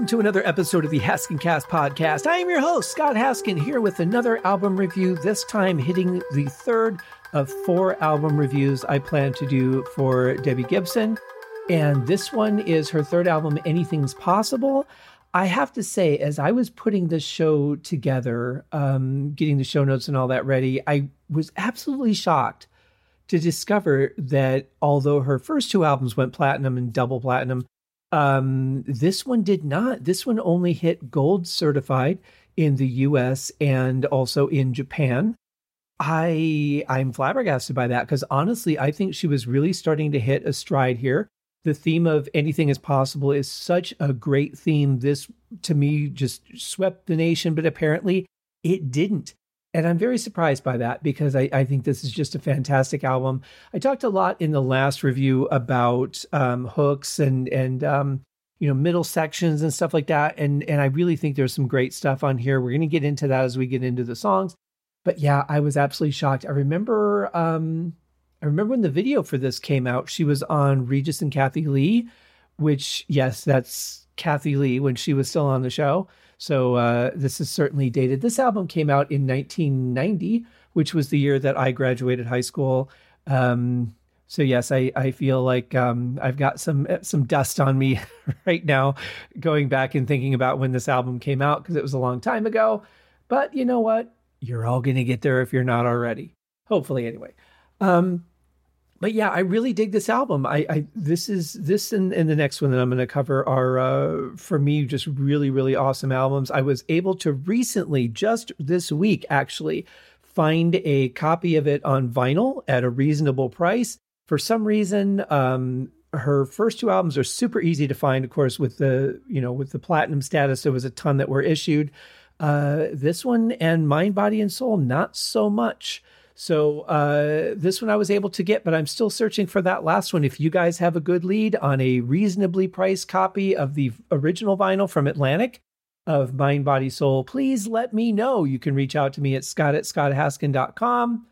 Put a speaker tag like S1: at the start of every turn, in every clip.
S1: welcome to another episode of the Haskin Cast podcast. I am your host, Scott Haskin, here with another album review, this time hitting the third of four album reviews I plan to do for Debbie Gibson. And this one is her third album, Anything's Possible. I have to say, as I was putting this show together, um, getting the show notes and all that ready, I was absolutely shocked to discover that although her first two albums went platinum and double platinum, um, this one did not. This one only hit gold certified in the US and also in Japan. I I'm flabbergasted by that because honestly, I think she was really starting to hit a stride here. The theme of anything is possible is such a great theme. This to me just swept the nation, but apparently it didn't. And I'm very surprised by that because I, I, think this is just a fantastic album. I talked a lot in the last review about um, hooks and and um, you know middle sections and stuff like that, and and I really think there's some great stuff on here. We're going to get into that as we get into the songs. But yeah, I was absolutely shocked. I remember um, I remember when the video for this came out. She was on Regis and Kathie Lee, which yes, that's Kathie Lee when she was still on the show. So uh, this is certainly dated. This album came out in 1990, which was the year that I graduated high school. Um, so yes, I, I feel like um, I've got some some dust on me right now, going back and thinking about when this album came out because it was a long time ago. But you know what? You're all gonna get there if you're not already. Hopefully, anyway. Um, but yeah, I really dig this album. I, I this is this and, and the next one that I'm going to cover are uh, for me just really really awesome albums. I was able to recently, just this week actually, find a copy of it on vinyl at a reasonable price. For some reason, um, her first two albums are super easy to find. Of course, with the you know with the platinum status, there was a ton that were issued. Uh, this one and Mind, Body, and Soul, not so much. So uh, this one I was able to get, but I'm still searching for that last one. If you guys have a good lead on a reasonably priced copy of the original vinyl from Atlantic of Mind, Body, Soul, please let me know. You can reach out to me at scott at scotthaskin.com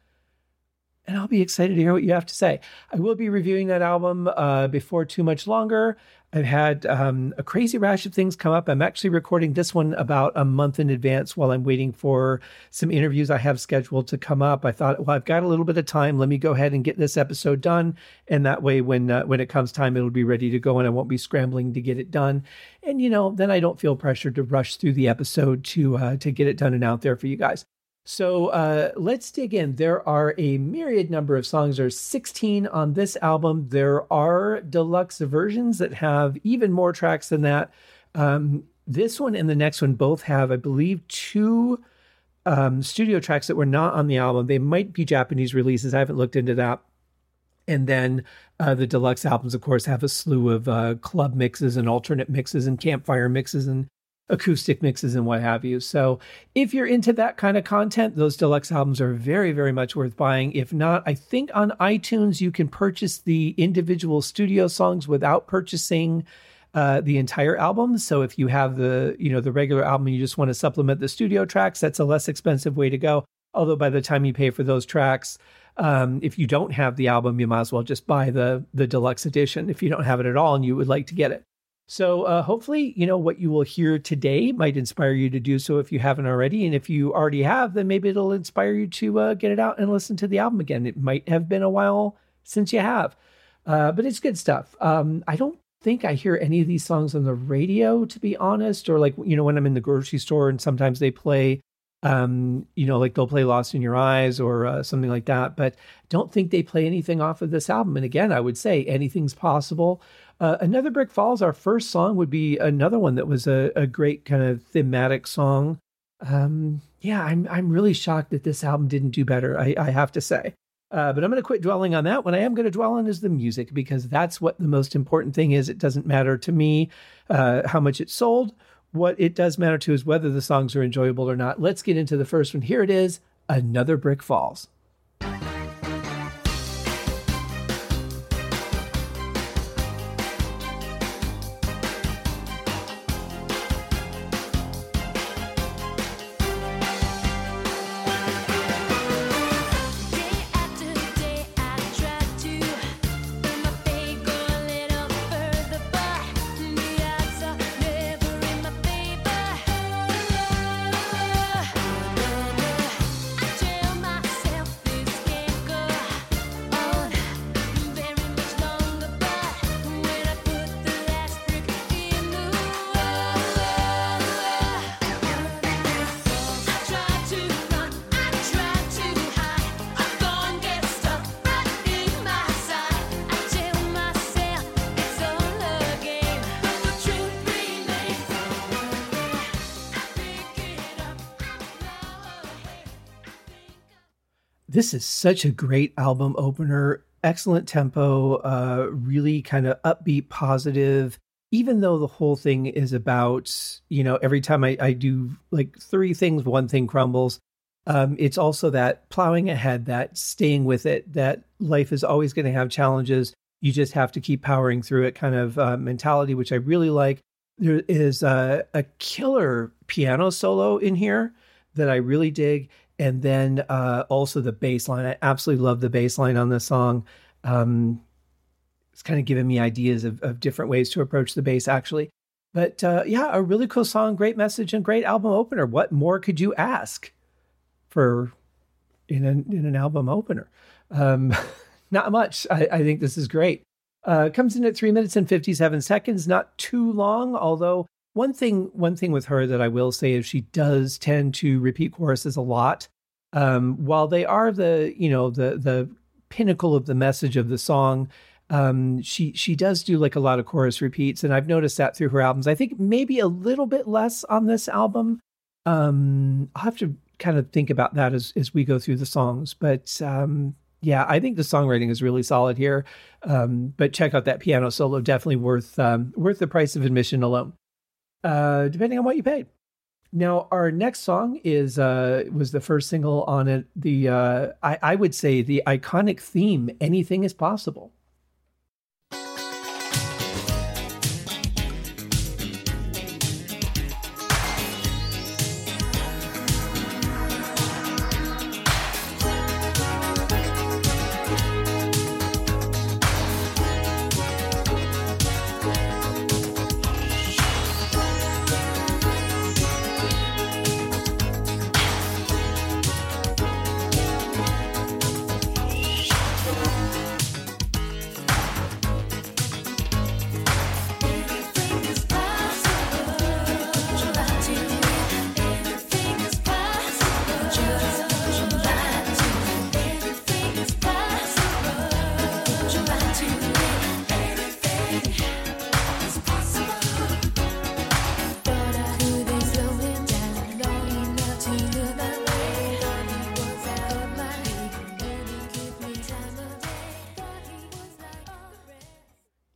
S1: and I'll be excited to hear what you have to say. I will be reviewing that album uh, before too much longer. I've had um, a crazy rash of things come up. I'm actually recording this one about a month in advance while I'm waiting for some interviews I have scheduled to come up. I thought, well, I've got a little bit of time. Let me go ahead and get this episode done, and that way, when uh, when it comes time, it'll be ready to go, and I won't be scrambling to get it done. And you know, then I don't feel pressured to rush through the episode to uh, to get it done and out there for you guys. So uh, let's dig in. There are a myriad number of songs. There's 16 on this album. There are deluxe versions that have even more tracks than that. Um, this one and the next one both have, I believe, two um, studio tracks that were not on the album. They might be Japanese releases. I haven't looked into that. And then uh, the deluxe albums, of course, have a slew of uh, club mixes and alternate mixes and campfire mixes and acoustic mixes and what have you. So if you're into that kind of content, those deluxe albums are very, very much worth buying. If not, I think on iTunes you can purchase the individual studio songs without purchasing uh, the entire album. So if you have the, you know, the regular album and you just want to supplement the studio tracks, that's a less expensive way to go. Although by the time you pay for those tracks, um, if you don't have the album, you might as well just buy the the deluxe edition if you don't have it at all and you would like to get it. So uh, hopefully, you know, what you will hear today might inspire you to do so if you haven't already. And if you already have, then maybe it'll inspire you to uh, get it out and listen to the album again. It might have been a while since you have, uh, but it's good stuff. Um, I don't think I hear any of these songs on the radio, to be honest, or like, you know, when I'm in the grocery store and sometimes they play um, you know, like they'll play Lost in Your Eyes or uh, something like that. But don't think they play anything off of this album. And again, I would say anything's possible. Uh, another Brick Falls, our first song, would be another one that was a, a great kind of thematic song. Um, yeah, I'm I'm really shocked that this album didn't do better. I, I have to say. Uh, but I'm going to quit dwelling on that. What I am going to dwell on is the music because that's what the most important thing is. It doesn't matter to me uh, how much it sold what it does matter to is whether the songs are enjoyable or not. Let's get into the first one. Here it is Another Brick Falls. This is such a great album opener. Excellent tempo, uh, really kind of upbeat, positive. Even though the whole thing is about, you know, every time I, I do like three things, one thing crumbles. Um, it's also that plowing ahead, that staying with it, that life is always going to have challenges. You just have to keep powering through it kind of uh, mentality, which I really like. There is a, a killer piano solo in here that I really dig and then uh, also the bass line. I absolutely love the bass line on this song. Um, it's kind of given me ideas of, of different ways to approach the bass, actually. But uh, yeah, a really cool song, great message, and great album opener. What more could you ask for in an in an album opener? Um, not much. I, I, think this is great. Uh, comes in at three minutes and fifty seven seconds, not too long, although one thing, one thing with her that I will say is she does tend to repeat choruses a lot. Um, while they are the, you know, the the pinnacle of the message of the song, um, she she does do like a lot of chorus repeats, and I've noticed that through her albums. I think maybe a little bit less on this album. Um, I'll have to kind of think about that as as we go through the songs, but um, yeah, I think the songwriting is really solid here. Um, but check out that piano solo; definitely worth um, worth the price of admission alone uh, depending on what you paid. Now, our next song is uh, was the first single on it. The uh, I, I would say the iconic theme, "Anything Is Possible."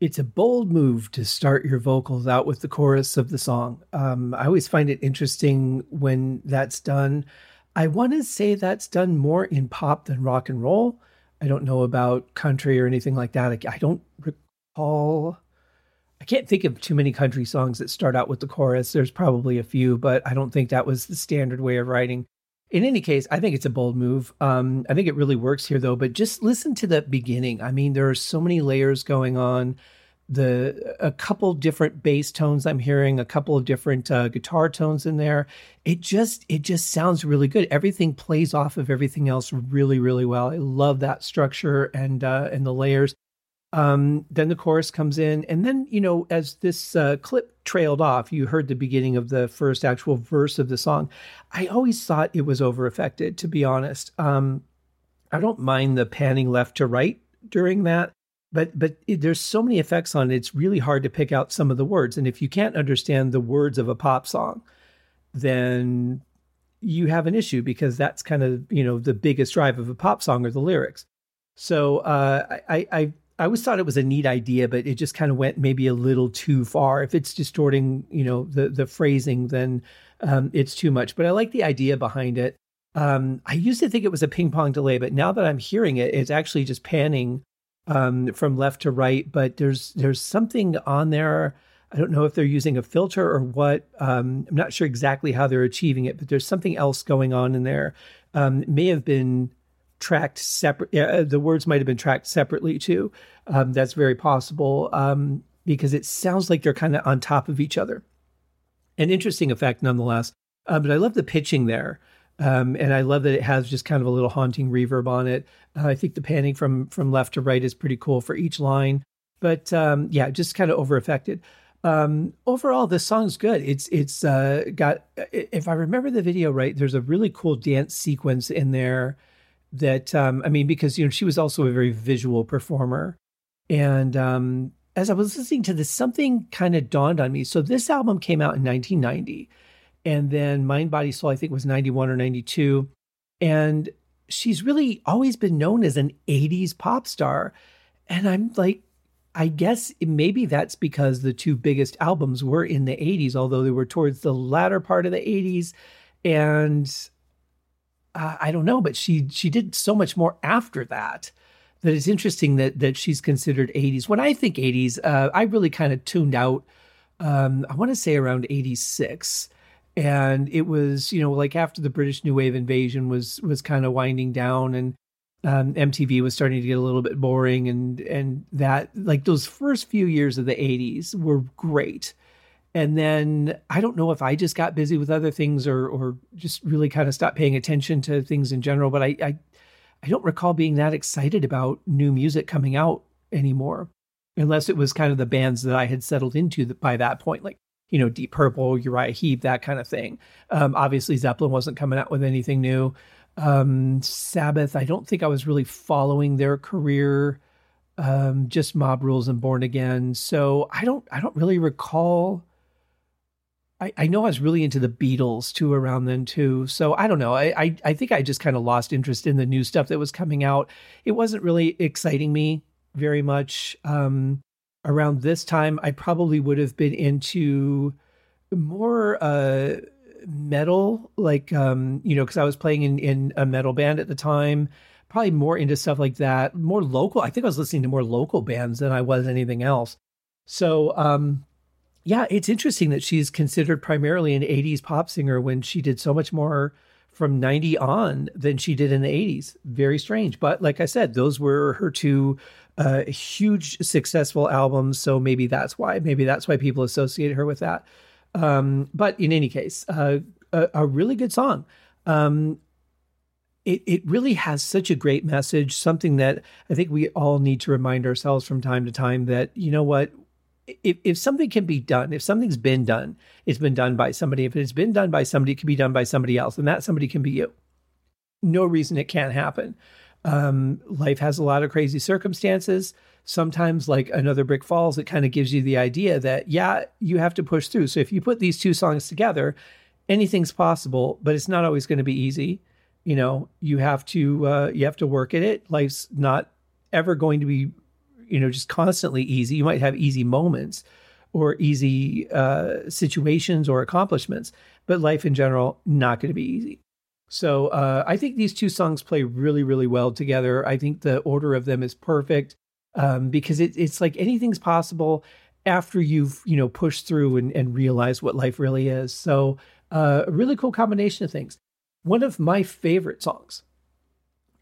S1: It's a bold move to start your vocals out with the chorus of the song. Um, I always find it interesting when that's done. I want to say that's done more in pop than rock and roll. I don't know about country or anything like that. I don't recall. I can't think of too many country songs that start out with the chorus. There's probably a few, but I don't think that was the standard way of writing. In any case, I think it's a bold move. Um, I think it really works here, though. But just listen to the beginning. I mean, there are so many layers going on. The a couple different bass tones I'm hearing, a couple of different uh, guitar tones in there. It just it just sounds really good. Everything plays off of everything else really really well. I love that structure and uh, and the layers. Um, then the chorus comes in, and then you know, as this uh, clip trailed off, you heard the beginning of the first actual verse of the song. I always thought it was over affected, to be honest. Um, I don't mind the panning left to right during that, but but it, there's so many effects on it. It's really hard to pick out some of the words, and if you can't understand the words of a pop song, then you have an issue because that's kind of you know the biggest drive of a pop song are the lyrics. So uh, I, I I always thought it was a neat idea, but it just kind of went maybe a little too far. If it's distorting, you know, the the phrasing, then um, it's too much. But I like the idea behind it. Um, I used to think it was a ping pong delay, but now that I'm hearing it, it's actually just panning um, from left to right. But there's there's something on there. I don't know if they're using a filter or what. Um, I'm not sure exactly how they're achieving it, but there's something else going on in there. Um, may have been tracked separate. Uh, the words might have been tracked separately too. Um, that's very possible um, because it sounds like they're kind of on top of each other. An interesting effect, nonetheless. Uh, but I love the pitching there. Um, and I love that it has just kind of a little haunting reverb on it. Uh, I think the panning from from left to right is pretty cool for each line. But um, yeah, just kind of over affected. Um, overall, this song's good. It's it's uh, got if I remember the video right, there's a really cool dance sequence in there that um, I mean, because you know she was also a very visual performer, and um, as I was listening to this, something kind of dawned on me. So this album came out in 1990, and then Mind, Body, Soul I think was 91 or 92, and she's really always been known as an 80s pop star. And I'm like, I guess maybe that's because the two biggest albums were in the 80s, although they were towards the latter part of the 80s. And uh, I don't know, but she she did so much more after that that it's interesting that that she's considered 80s. When I think 80s, uh, I really kind of tuned out. Um, I want to say around 86, and it was you know like after the British New Wave invasion was was kind of winding down, and um, MTV was starting to get a little bit boring, and and that like those first few years of the '80s were great, and then I don't know if I just got busy with other things or or just really kind of stopped paying attention to things in general. But I I, I don't recall being that excited about new music coming out anymore, unless it was kind of the bands that I had settled into by that point, like you know Deep Purple, Uriah Heep, that kind of thing. Um, obviously, Zeppelin wasn't coming out with anything new um, Sabbath. I don't think I was really following their career, um, just Mob Rules and Born Again. So I don't I don't really recall. I, I know I was really into the Beatles too around then too. So I don't know. I I, I think I just kind of lost interest in the new stuff that was coming out. It wasn't really exciting me very much. Um, around this time, I probably would have been into more uh metal, like um, you know, because I was playing in in a metal band at the time. Probably more into stuff like that, more local. I think I was listening to more local bands than I was anything else. So, um, yeah, it's interesting that she's considered primarily an 80s pop singer when she did so much more from 90 on than she did in the 80s. Very strange. But like I said, those were her two uh, huge successful albums. So maybe that's why. Maybe that's why people associate her with that. Um, but in any case, uh, a, a, really good song. Um, it, it really has such a great message, something that I think we all need to remind ourselves from time to time that, you know what, if, if something can be done, if something's been done, it's been done by somebody. If it's been done by somebody, it can be done by somebody else, and that somebody can be you. No reason it can't happen. Um, life has a lot of crazy circumstances sometimes like another brick falls it kind of gives you the idea that yeah you have to push through so if you put these two songs together anything's possible but it's not always going to be easy you know you have to uh, you have to work at it life's not ever going to be you know just constantly easy you might have easy moments or easy uh, situations or accomplishments but life in general not going to be easy so uh, i think these two songs play really really well together i think the order of them is perfect um, because it, it's like anything's possible after you've you know pushed through and, and realized what life really is. So uh, a really cool combination of things. One of my favorite songs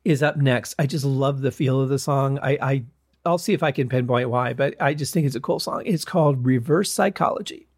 S1: is up next. I just love the feel of the song. I, I I'll see if I can pinpoint why, but I just think it's a cool song. It's called Reverse Psychology.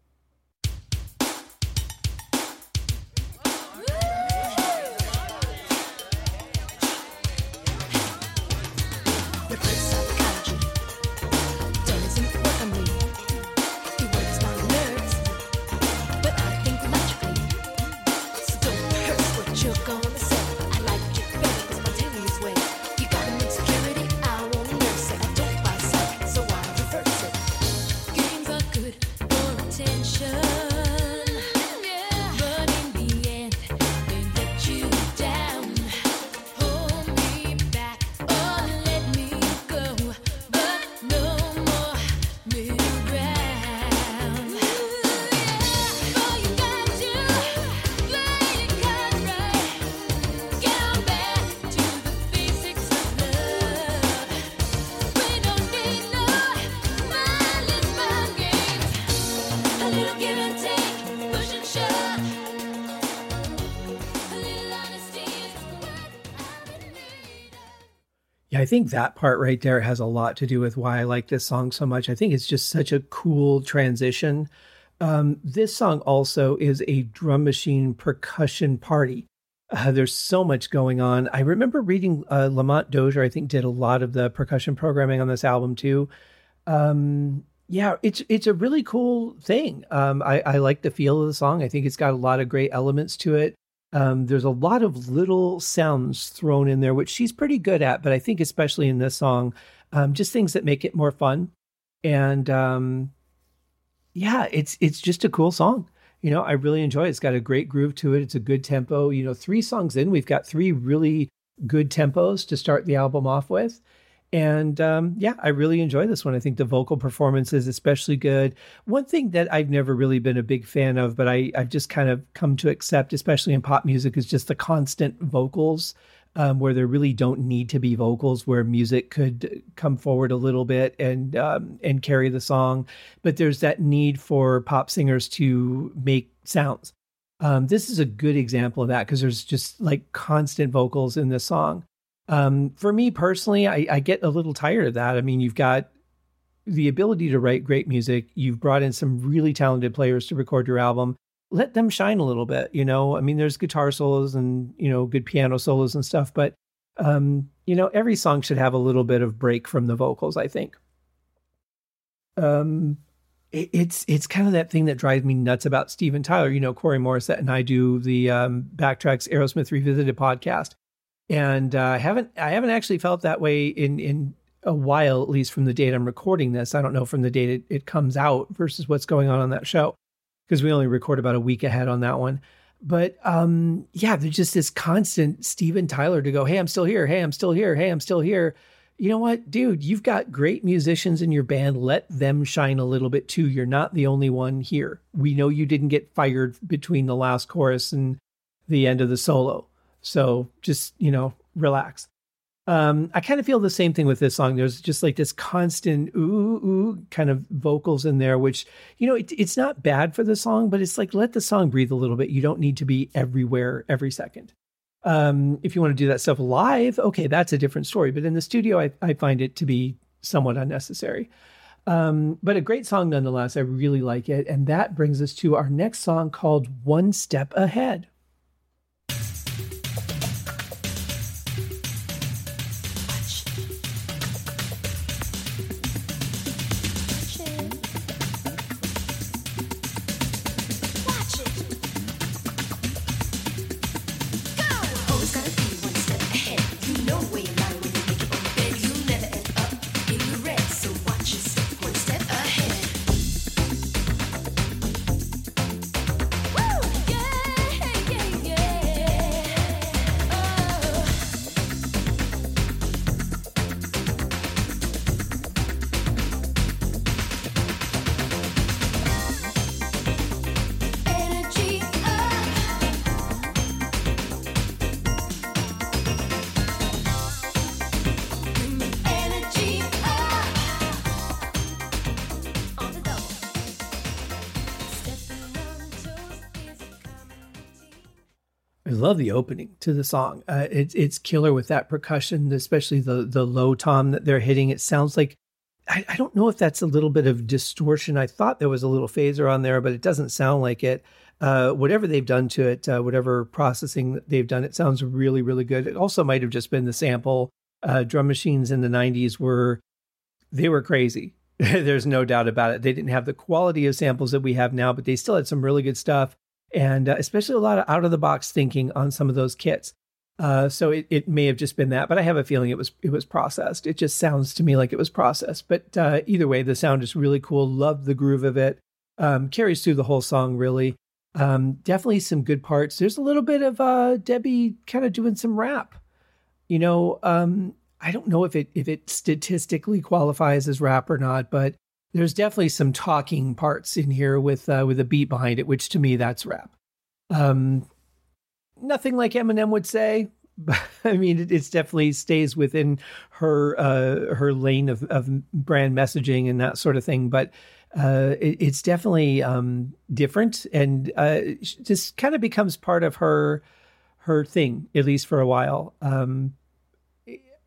S1: I think that part right there has a lot to do with why I like this song so much. I think it's just such a cool transition. Um, this song also is a drum machine percussion party. Uh, there's so much going on. I remember reading uh, Lamont Dozier, I think, did a lot of the percussion programming on this album too. Um, yeah, it's it's a really cool thing. Um, I, I like the feel of the song. I think it's got a lot of great elements to it. Um, there's a lot of little sounds thrown in there, which she's pretty good at. But I think, especially in this song, um, just things that make it more fun. And um, yeah, it's it's just a cool song. You know, I really enjoy it. It's got a great groove to it. It's a good tempo. You know, three songs in, we've got three really good tempos to start the album off with. And um, yeah, I really enjoy this one. I think the vocal performance is especially good. One thing that I've never really been a big fan of, but I, I've just kind of come to accept, especially in pop music, is just the constant vocals. Um, where there really don't need to be vocals, where music could come forward a little bit and um, and carry the song, but there's that need for pop singers to make sounds. Um, this is a good example of that because there's just like constant vocals in this song. Um, for me personally, I, I get a little tired of that. I mean, you've got the ability to write great music. You've brought in some really talented players to record your album. Let them shine a little bit, you know. I mean, there's guitar solos and you know good piano solos and stuff, but um, you know, every song should have a little bit of break from the vocals. I think. Um, it, it's it's kind of that thing that drives me nuts about Steven Tyler. You know, Corey Morissette and I do the um, Backtracks Aerosmith Revisited podcast, and uh, haven't I haven't actually felt that way in in a while, at least from the date I'm recording this. I don't know from the date it, it comes out versus what's going on on that show because we only record about a week ahead on that one. But um, yeah, there's just this constant Steven Tyler to go, hey, I'm still here. Hey, I'm still here. Hey, I'm still here. You know what, dude? You've got great musicians in your band. Let them shine a little bit too. You're not the only one here. We know you didn't get fired between the last chorus and the end of the solo. So just, you know, relax. Um, I kind of feel the same thing with this song. There's just like this constant ooh ooh kind of vocals in there, which you know it, it's not bad for the song, but it's like let the song breathe a little bit. You don't need to be everywhere every second. Um, if you want to do that stuff live, okay, that's a different story. But in the studio, I, I find it to be somewhat unnecessary. Um, but a great song nonetheless. I really like it, and that brings us to our next song called "One Step Ahead." Love the opening to the song. Uh, it's it's killer with that percussion, especially the the low tom that they're hitting. It sounds like I, I, don't know if that's a little bit of distortion. I thought there was a little phaser on there, but it doesn't sound like it. Uh, whatever they've done to it, uh, whatever processing they've done, it sounds really, really good. It also might have just been the sample. Uh, drum machines in the 90s were, they were crazy. There's no doubt about it. They didn't have the quality of samples that we have now, but they still had some really good stuff and uh, especially a lot of out of the box thinking on some of those kits. Uh, so it, it may have just been that, but I have a feeling it was it was processed. It just sounds to me like it was processed. But uh, either way, the sound is really cool. Love the groove of it. Um, carries through the whole song really. Um, definitely some good parts. There's a little bit of uh, Debbie kind of doing some rap. You know, um, I don't know if it if it statistically qualifies as rap or not, but there's definitely some talking parts in here with uh, with a beat behind it, which to me that's rap. Um, nothing like Eminem would say, but I mean it it's definitely stays within her uh, her lane of, of brand messaging and that sort of thing. But uh, it, it's definitely um, different and uh, just kind of becomes part of her her thing at least for a while. Um,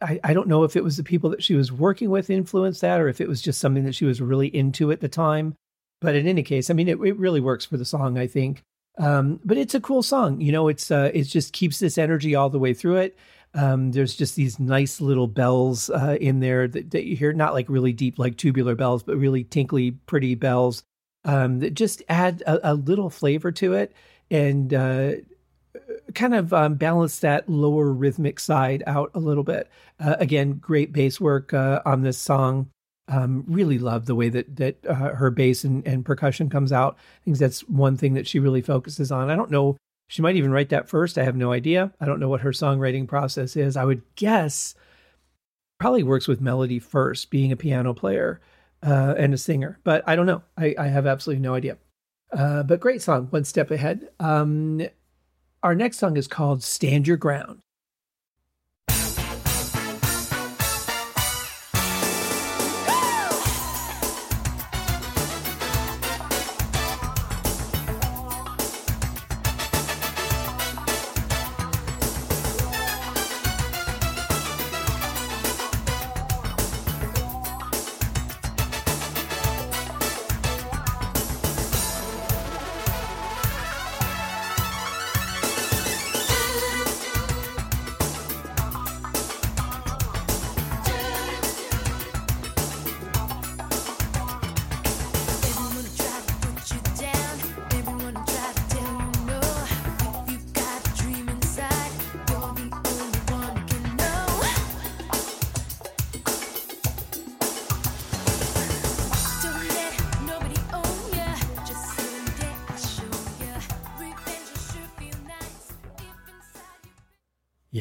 S1: I, I don't know if it was the people that she was working with influenced that or if it was just something that she was really into at the time. But in any case, I mean, it, it really works for the song, I think. Um, but it's a cool song. You know, it's uh, it just keeps this energy all the way through it. Um, there's just these nice little bells uh, in there that, that, you hear, not like really deep, like tubular bells, but really tinkly, pretty bells um, that just add a, a, little flavor to it. And uh, kind of um, balance that lower rhythmic side out a little bit. Uh, again, great bass work uh, on this song. Um, really love the way that that uh, her bass and, and percussion comes out. I think that's one thing that she really focuses on. I don't know She might even write that first. I have no idea. I don't know what her songwriting process is. I would guess probably works with melody first, being a piano player uh, and a singer, but I don't know. I, I have absolutely no idea. Uh, but great song, one step ahead. Um, our next song is called Stand Your Ground.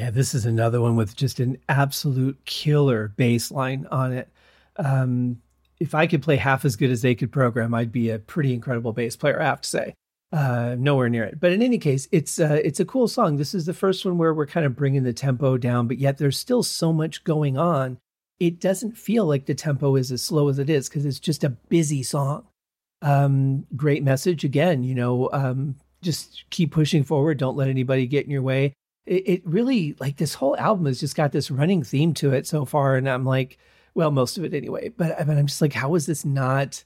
S1: Yeah, this is another one with just an absolute killer bass line on it. Um, if I could play half as good as they could program, I'd be a pretty incredible bass player. I have to say, uh, nowhere near it. But in any case, it's uh, it's a cool song. This is the first one where we're kind of bringing the tempo down, but yet there's still so much going on. It doesn't feel like the tempo is as slow as it is because it's just a busy song. Um, great message again. You know, um, just keep pushing forward. Don't let anybody get in your way it, it really like this whole album has just got this running theme to it so far, and I'm like, well, most of it anyway. But I mean, I'm just like, how is this not?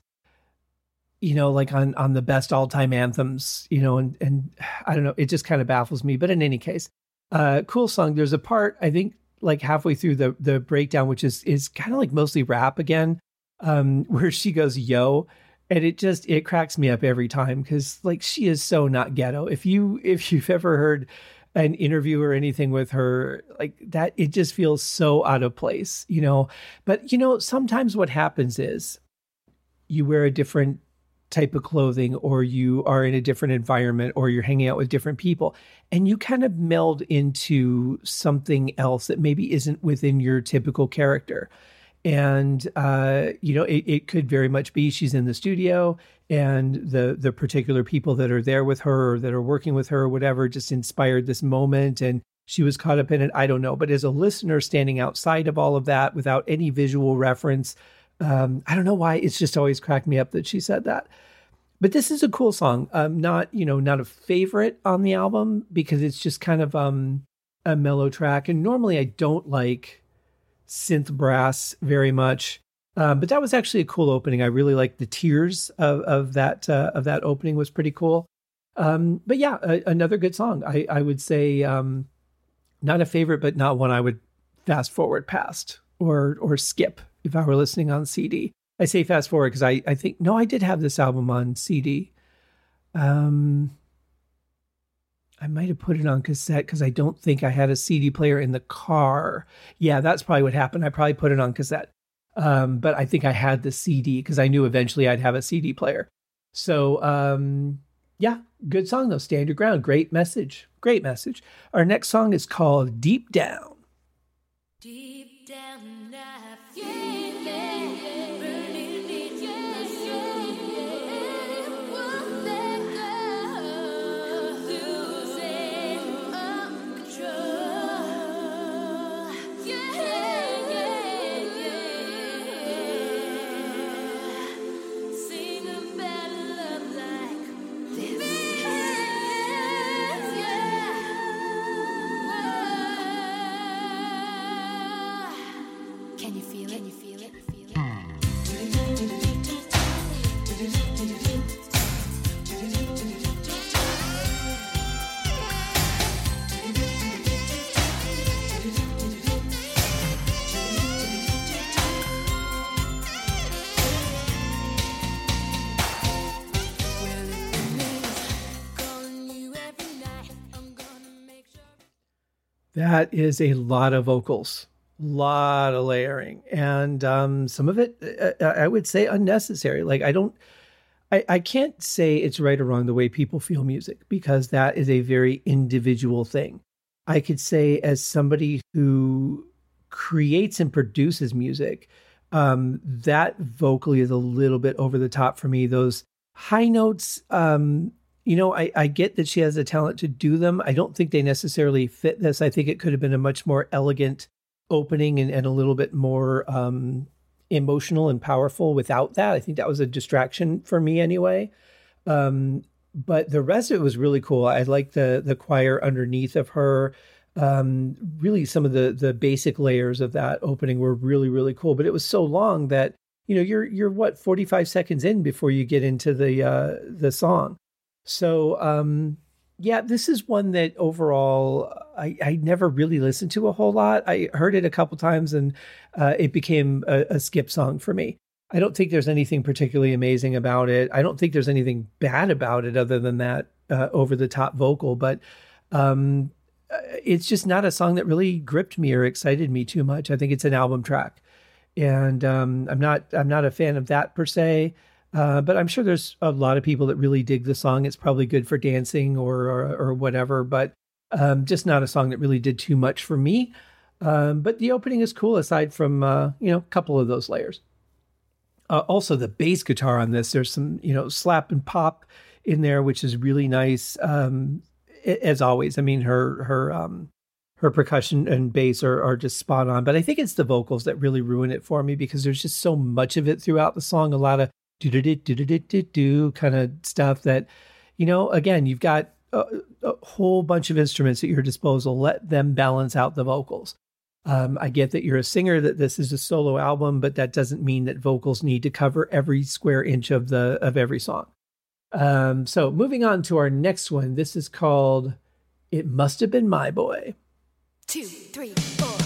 S1: you know, like on on the best all time anthems, you know, and and I don't know, it just kind of baffles me. But in any case, uh, cool song. There's a part I think like halfway through the the breakdown, which is is kind of like mostly rap again, um, where she goes yo, and it just it cracks me up every time because like she is so not ghetto. If you if you've ever heard an interview or anything with her like that it just feels so out of place you know? But you know sometimes what happens is you wear a different type of clothing or you are in a different environment or you're hanging out with different people and you kind of meld into something else that maybe isn't within your typical character. And uh, you know it, it could very much be she's in the studio and the the particular people that are there with her or that are working with her or whatever just inspired this moment and she was caught up in it. I don't know. But as a listener standing outside of all of that without any visual reference um, i don't know why it's just always cracked me up that she said that. But this is a cool song. Um, not you know not a favorite on the album because it's just kind of um, a mellow track. And normally i don't like synth brass very much. Um, but that was actually a cool opening. I really liked the tears of, of that uh, of that opening was pretty cool. Um, but yeah, a, another good song. I, I would say um, not a favorite, but not one I would fast forward past or or skip if I were listening on CD. I say fast forward because I I think no, I did have this album on CD. Um, I might have put it on cassette because I don't think I had a CD player in the car. Yeah, that's probably what happened. I probably put it on cassette. Um, but I think I had the CD because I knew eventually I'd have a CD player. So, um, yeah, good song though. Stand your ground. Great message. Great message. Our next song is called Deep Down. Deep That is a lot of vocals, lot of layering, and um, some of it uh, uh, I would say unnecessary. Like I don't, I, I can't say it's right or wrong the way people feel music because that is a very individual thing. I could say, as somebody who creates and produces music, um, that vocally is a little bit over the top for me. Those high notes, um, you know, I, I get that she has the talent to do them. I don't think they necessarily fit this. I think it could have been a much more elegant opening and, and a little bit more um, emotional and powerful without that. I think that was a distraction for me anyway. Um, but the rest of it was really cool. I like the the choir underneath of her. Um, really, some of the the basic layers of that opening were really really cool. But it was so long that you know you're you're what 45 seconds in before you get into the uh, the song. So um, yeah, this is one that overall I, I never really listened to a whole lot. I heard it a couple times and uh, it became a, a, skip song for me. I don't think there's anything particularly amazing about it. I don't think there's anything bad about it other than that uh, over the top vocal, but um, uh, it's just not a song that really gripped me or excited me too much. I think it's an album track, and um, I'm not I'm not a fan of that per se. Uh, but I'm sure there's a lot of people that really dig the song. It's probably good for dancing or or, or whatever, but um, just not a song that really did too much for me. Um, but the opening is cool, aside from uh, you know a couple of those layers. Uh, also, the bass guitar on this, there's some you know slap and pop in there, which is really nice. Um, as always, I mean her her um, her percussion and bass are, are just spot on. But I think it's the vocals that really ruin it for me because there's just so much of it throughout the song. A lot of do do do do do do do kind of stuff that, you know, again, you've got a, a, whole bunch of instruments at your disposal. Let them balance out the vocals. Um, I get that you're a singer, that this is a solo album, but that doesn't mean that vocals need to cover every square inch of the of every song. Um, so moving on to our next one. This is called "It Must Have Been My Boy."
S2: Two, three, four.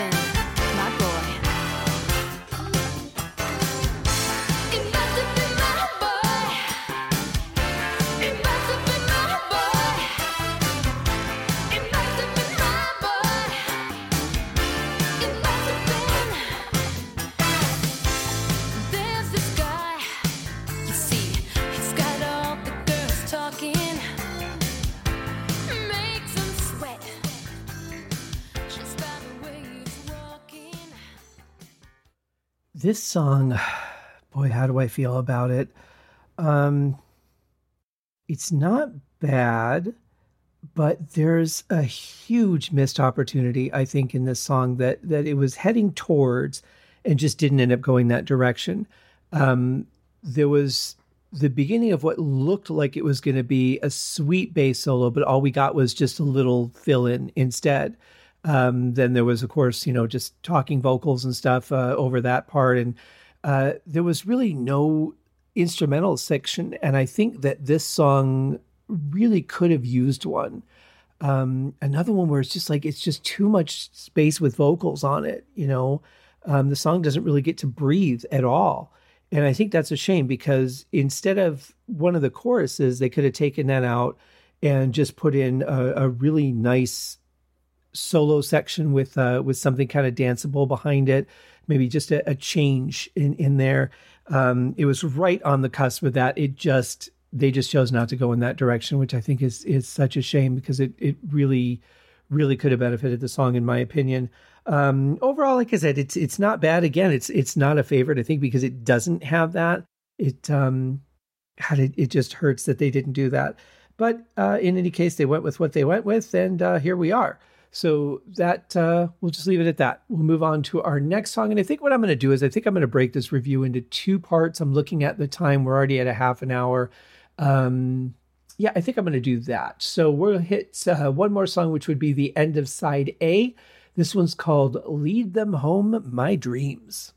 S2: Nation.
S1: This song, boy, how do I feel about it? Um, it's not bad, but there's a huge missed opportunity, I think, in this song that that it was heading towards and just didn't end up going that direction. Um, there was the beginning of what looked like it was going to be a sweet bass solo, but all we got was just a little fill in instead. Um, then there was, of course, you know, just talking vocals and stuff uh, over that part, and uh, there was really no instrumental section. And I think that this song really could have used one. Um, another one where it's just like it's just too much space with vocals on it. You know, um, the song doesn't really get to breathe at all. And I think that's a shame because instead of one of the choruses, they could have taken that out and just put in a, a really nice solo section with uh, with something kind of danceable behind it, maybe just a, a change in in there. Um, it was right on the cusp of that. It just they just chose not to go in that direction, which I think is is such a shame because it it really really could have benefited the song in my opinion. Um, overall, like I said, it's it's not bad. Again, it's it's not a favorite. I think because it doesn't have that. It um, had it, it just hurts that they didn't do that. But uh, in any case, they went with what they went with, and uh, here we are. So that uh, we'll just leave it at that. We'll move on to our next song. And I think what I'm going to do is I think I'm going to break this review into two parts. I'm looking at the time. We're already at a half an hour. Um, yeah, I think I'm going to do that. So we'll hit uh, one more song, which would be the end of side A. This one's called Lead Them Home My Dreams.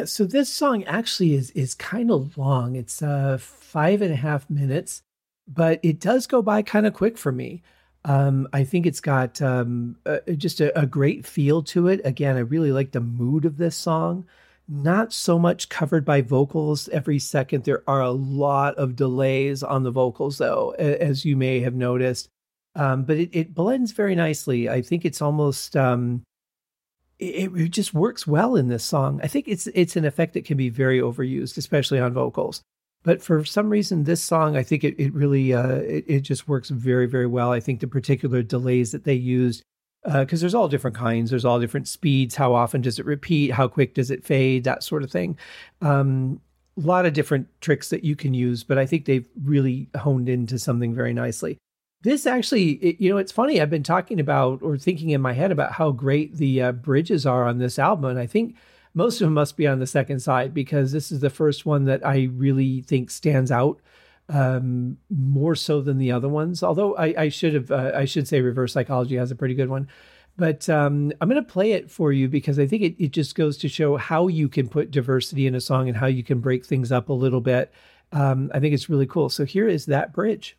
S1: Yeah, so this song actually is is kind of long. It's uh five and a half minutes, but it does go by kind of quick for me. Um, I think it's got um, just a, a, great feel to it. Again, I really like the mood of this song. Not so much covered by vocals every second. There are a lot of delays on the vocals, though, as you may have noticed. Um, but it, it, blends very nicely. I think it's almost um, it, it just works well in this song. I think it's it's an effect that can be very overused, especially on vocals. But for some reason, this song, I think it, it really uh, it, it just works very, very well. I think the particular delays that they used, because uh, there's all different kinds, there's all different speeds. How often does it repeat? How quick does it fade? That sort of thing. Um, a lot of different tricks that you can use, but I think they've really honed into something very nicely. This actually, it, you know, it's funny. I've been talking about or thinking in my head about how great the uh, bridges are on this album, and I think most of them must be on the second side because this is the first one that I really think stands out um, more so than the other ones. Although I, I should have, uh, I should say, reverse psychology has a pretty good one. But um, I'm going to play it for you because I think it, it just goes to show how you can put diversity in a song and how you can break things up a little bit. Um, I think it's really cool. So here is that bridge.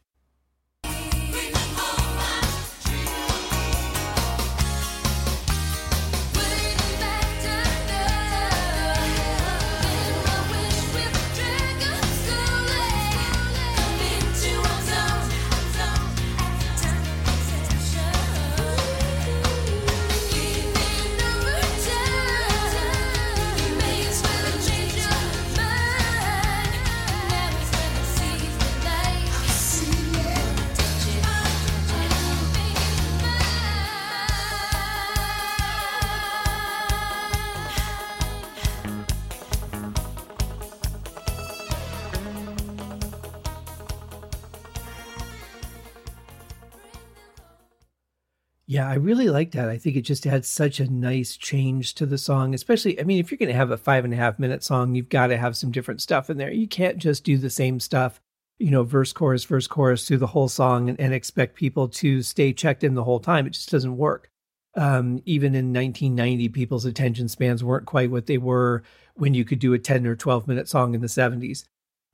S1: Yeah, I really like that. I think it just adds such a nice change to the song, especially. I mean, if you're going to have a five and a half minute song, you've got to have some different stuff in there. You can't just do the same stuff, you know, verse, chorus, verse, chorus through the whole song and, and expect people to stay checked in the whole time. It just doesn't work. Um, even in 1990, people's attention spans weren't quite what they were when you could do a 10 or 12 minute song in the 70s.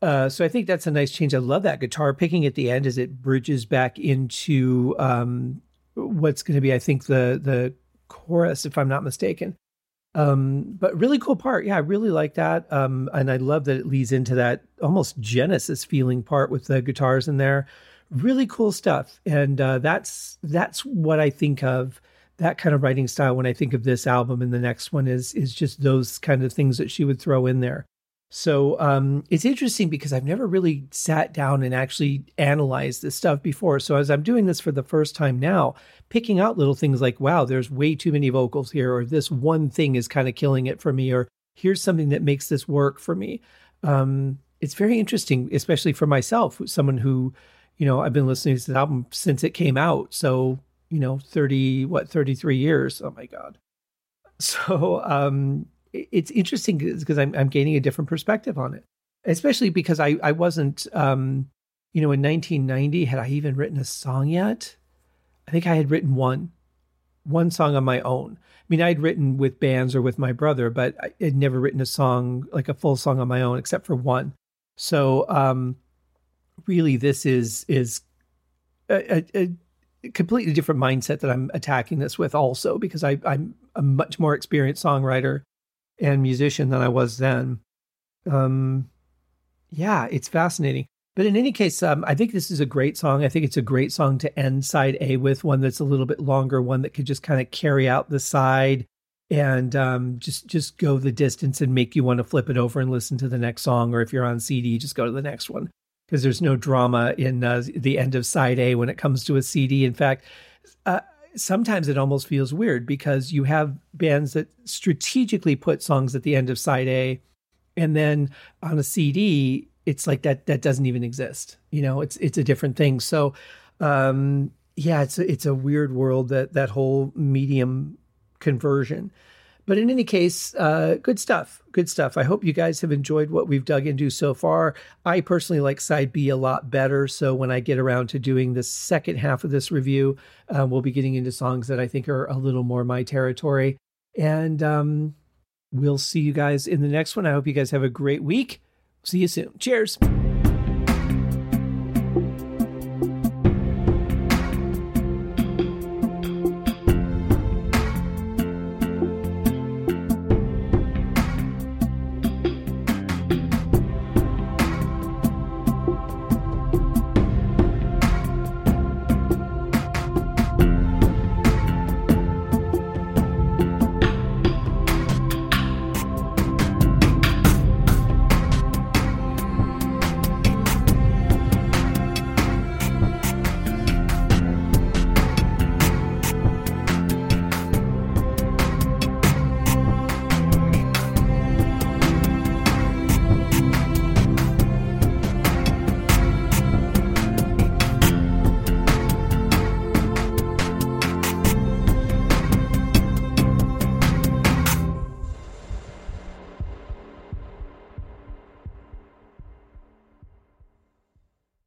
S1: Uh, so I think that's a nice change. I love that guitar picking at the end as it bridges back into um, what's going to be, I think, the the chorus, if I'm not mistaken. Um, but really cool part. Yeah, I really like that. Um, and I love that it leads into that almost Genesis feeling part with the guitars in there. Really cool stuff. And uh, that's that's what I think of that kind of writing style when I think of this album and the next one is is just those kind of things that she would throw in there. So um, it's interesting because I've never really sat down and actually analyzed this stuff before. So as I'm doing this for the first time now, picking out little things like, wow, there's way too many vocals here, or this one thing is kind of killing it for me, or here's something that makes this work for me. Um, it's very interesting, especially for myself, someone who, you know, I've been listening to this album since it came out. So, you know, 30, what, 33 years. Oh my God. So, um, it's interesting because I'm, I'm gaining a different perspective on it, especially because I, I wasn't, um, you know, in 1990, had I even written a song yet? I think I had written one, one song on my own. I mean, I'd written with bands or with my brother, but I had never written a song, like a full song on my own, except for one. So, um, really, this is, is a, a, a completely different mindset that I'm attacking this with also, because I, I'm a much more experienced songwriter and musician than I was then. Um, yeah, it's fascinating. But in any case, um, I think this is a great song. I think it's a great song to end side A with, one that's a little bit longer, one that could just kind of carry out the side and um, just just go the distance and make you want to flip it over and listen to the next song. Or if you're on CD, just go to the next one because there's no drama in uh, the end of side A when it comes to a CD. In fact, uh, sometimes it almost feels weird because you have bands that strategically put songs at the end of side A and then on a CD it's like that that doesn't even exist. You know, it's it's a different thing. So um yeah, it's a, it's a weird world that that whole medium conversion. But in any case, uh, good stuff. Good stuff. I hope you guys have enjoyed what we've dug into so far. I personally like side B a lot better. So when I get around to doing the second half of this review, uh, we'll be getting into songs that I think are a little more my territory. And um, we'll see you guys in the next one. I hope you guys have a great week. See you soon. Cheers.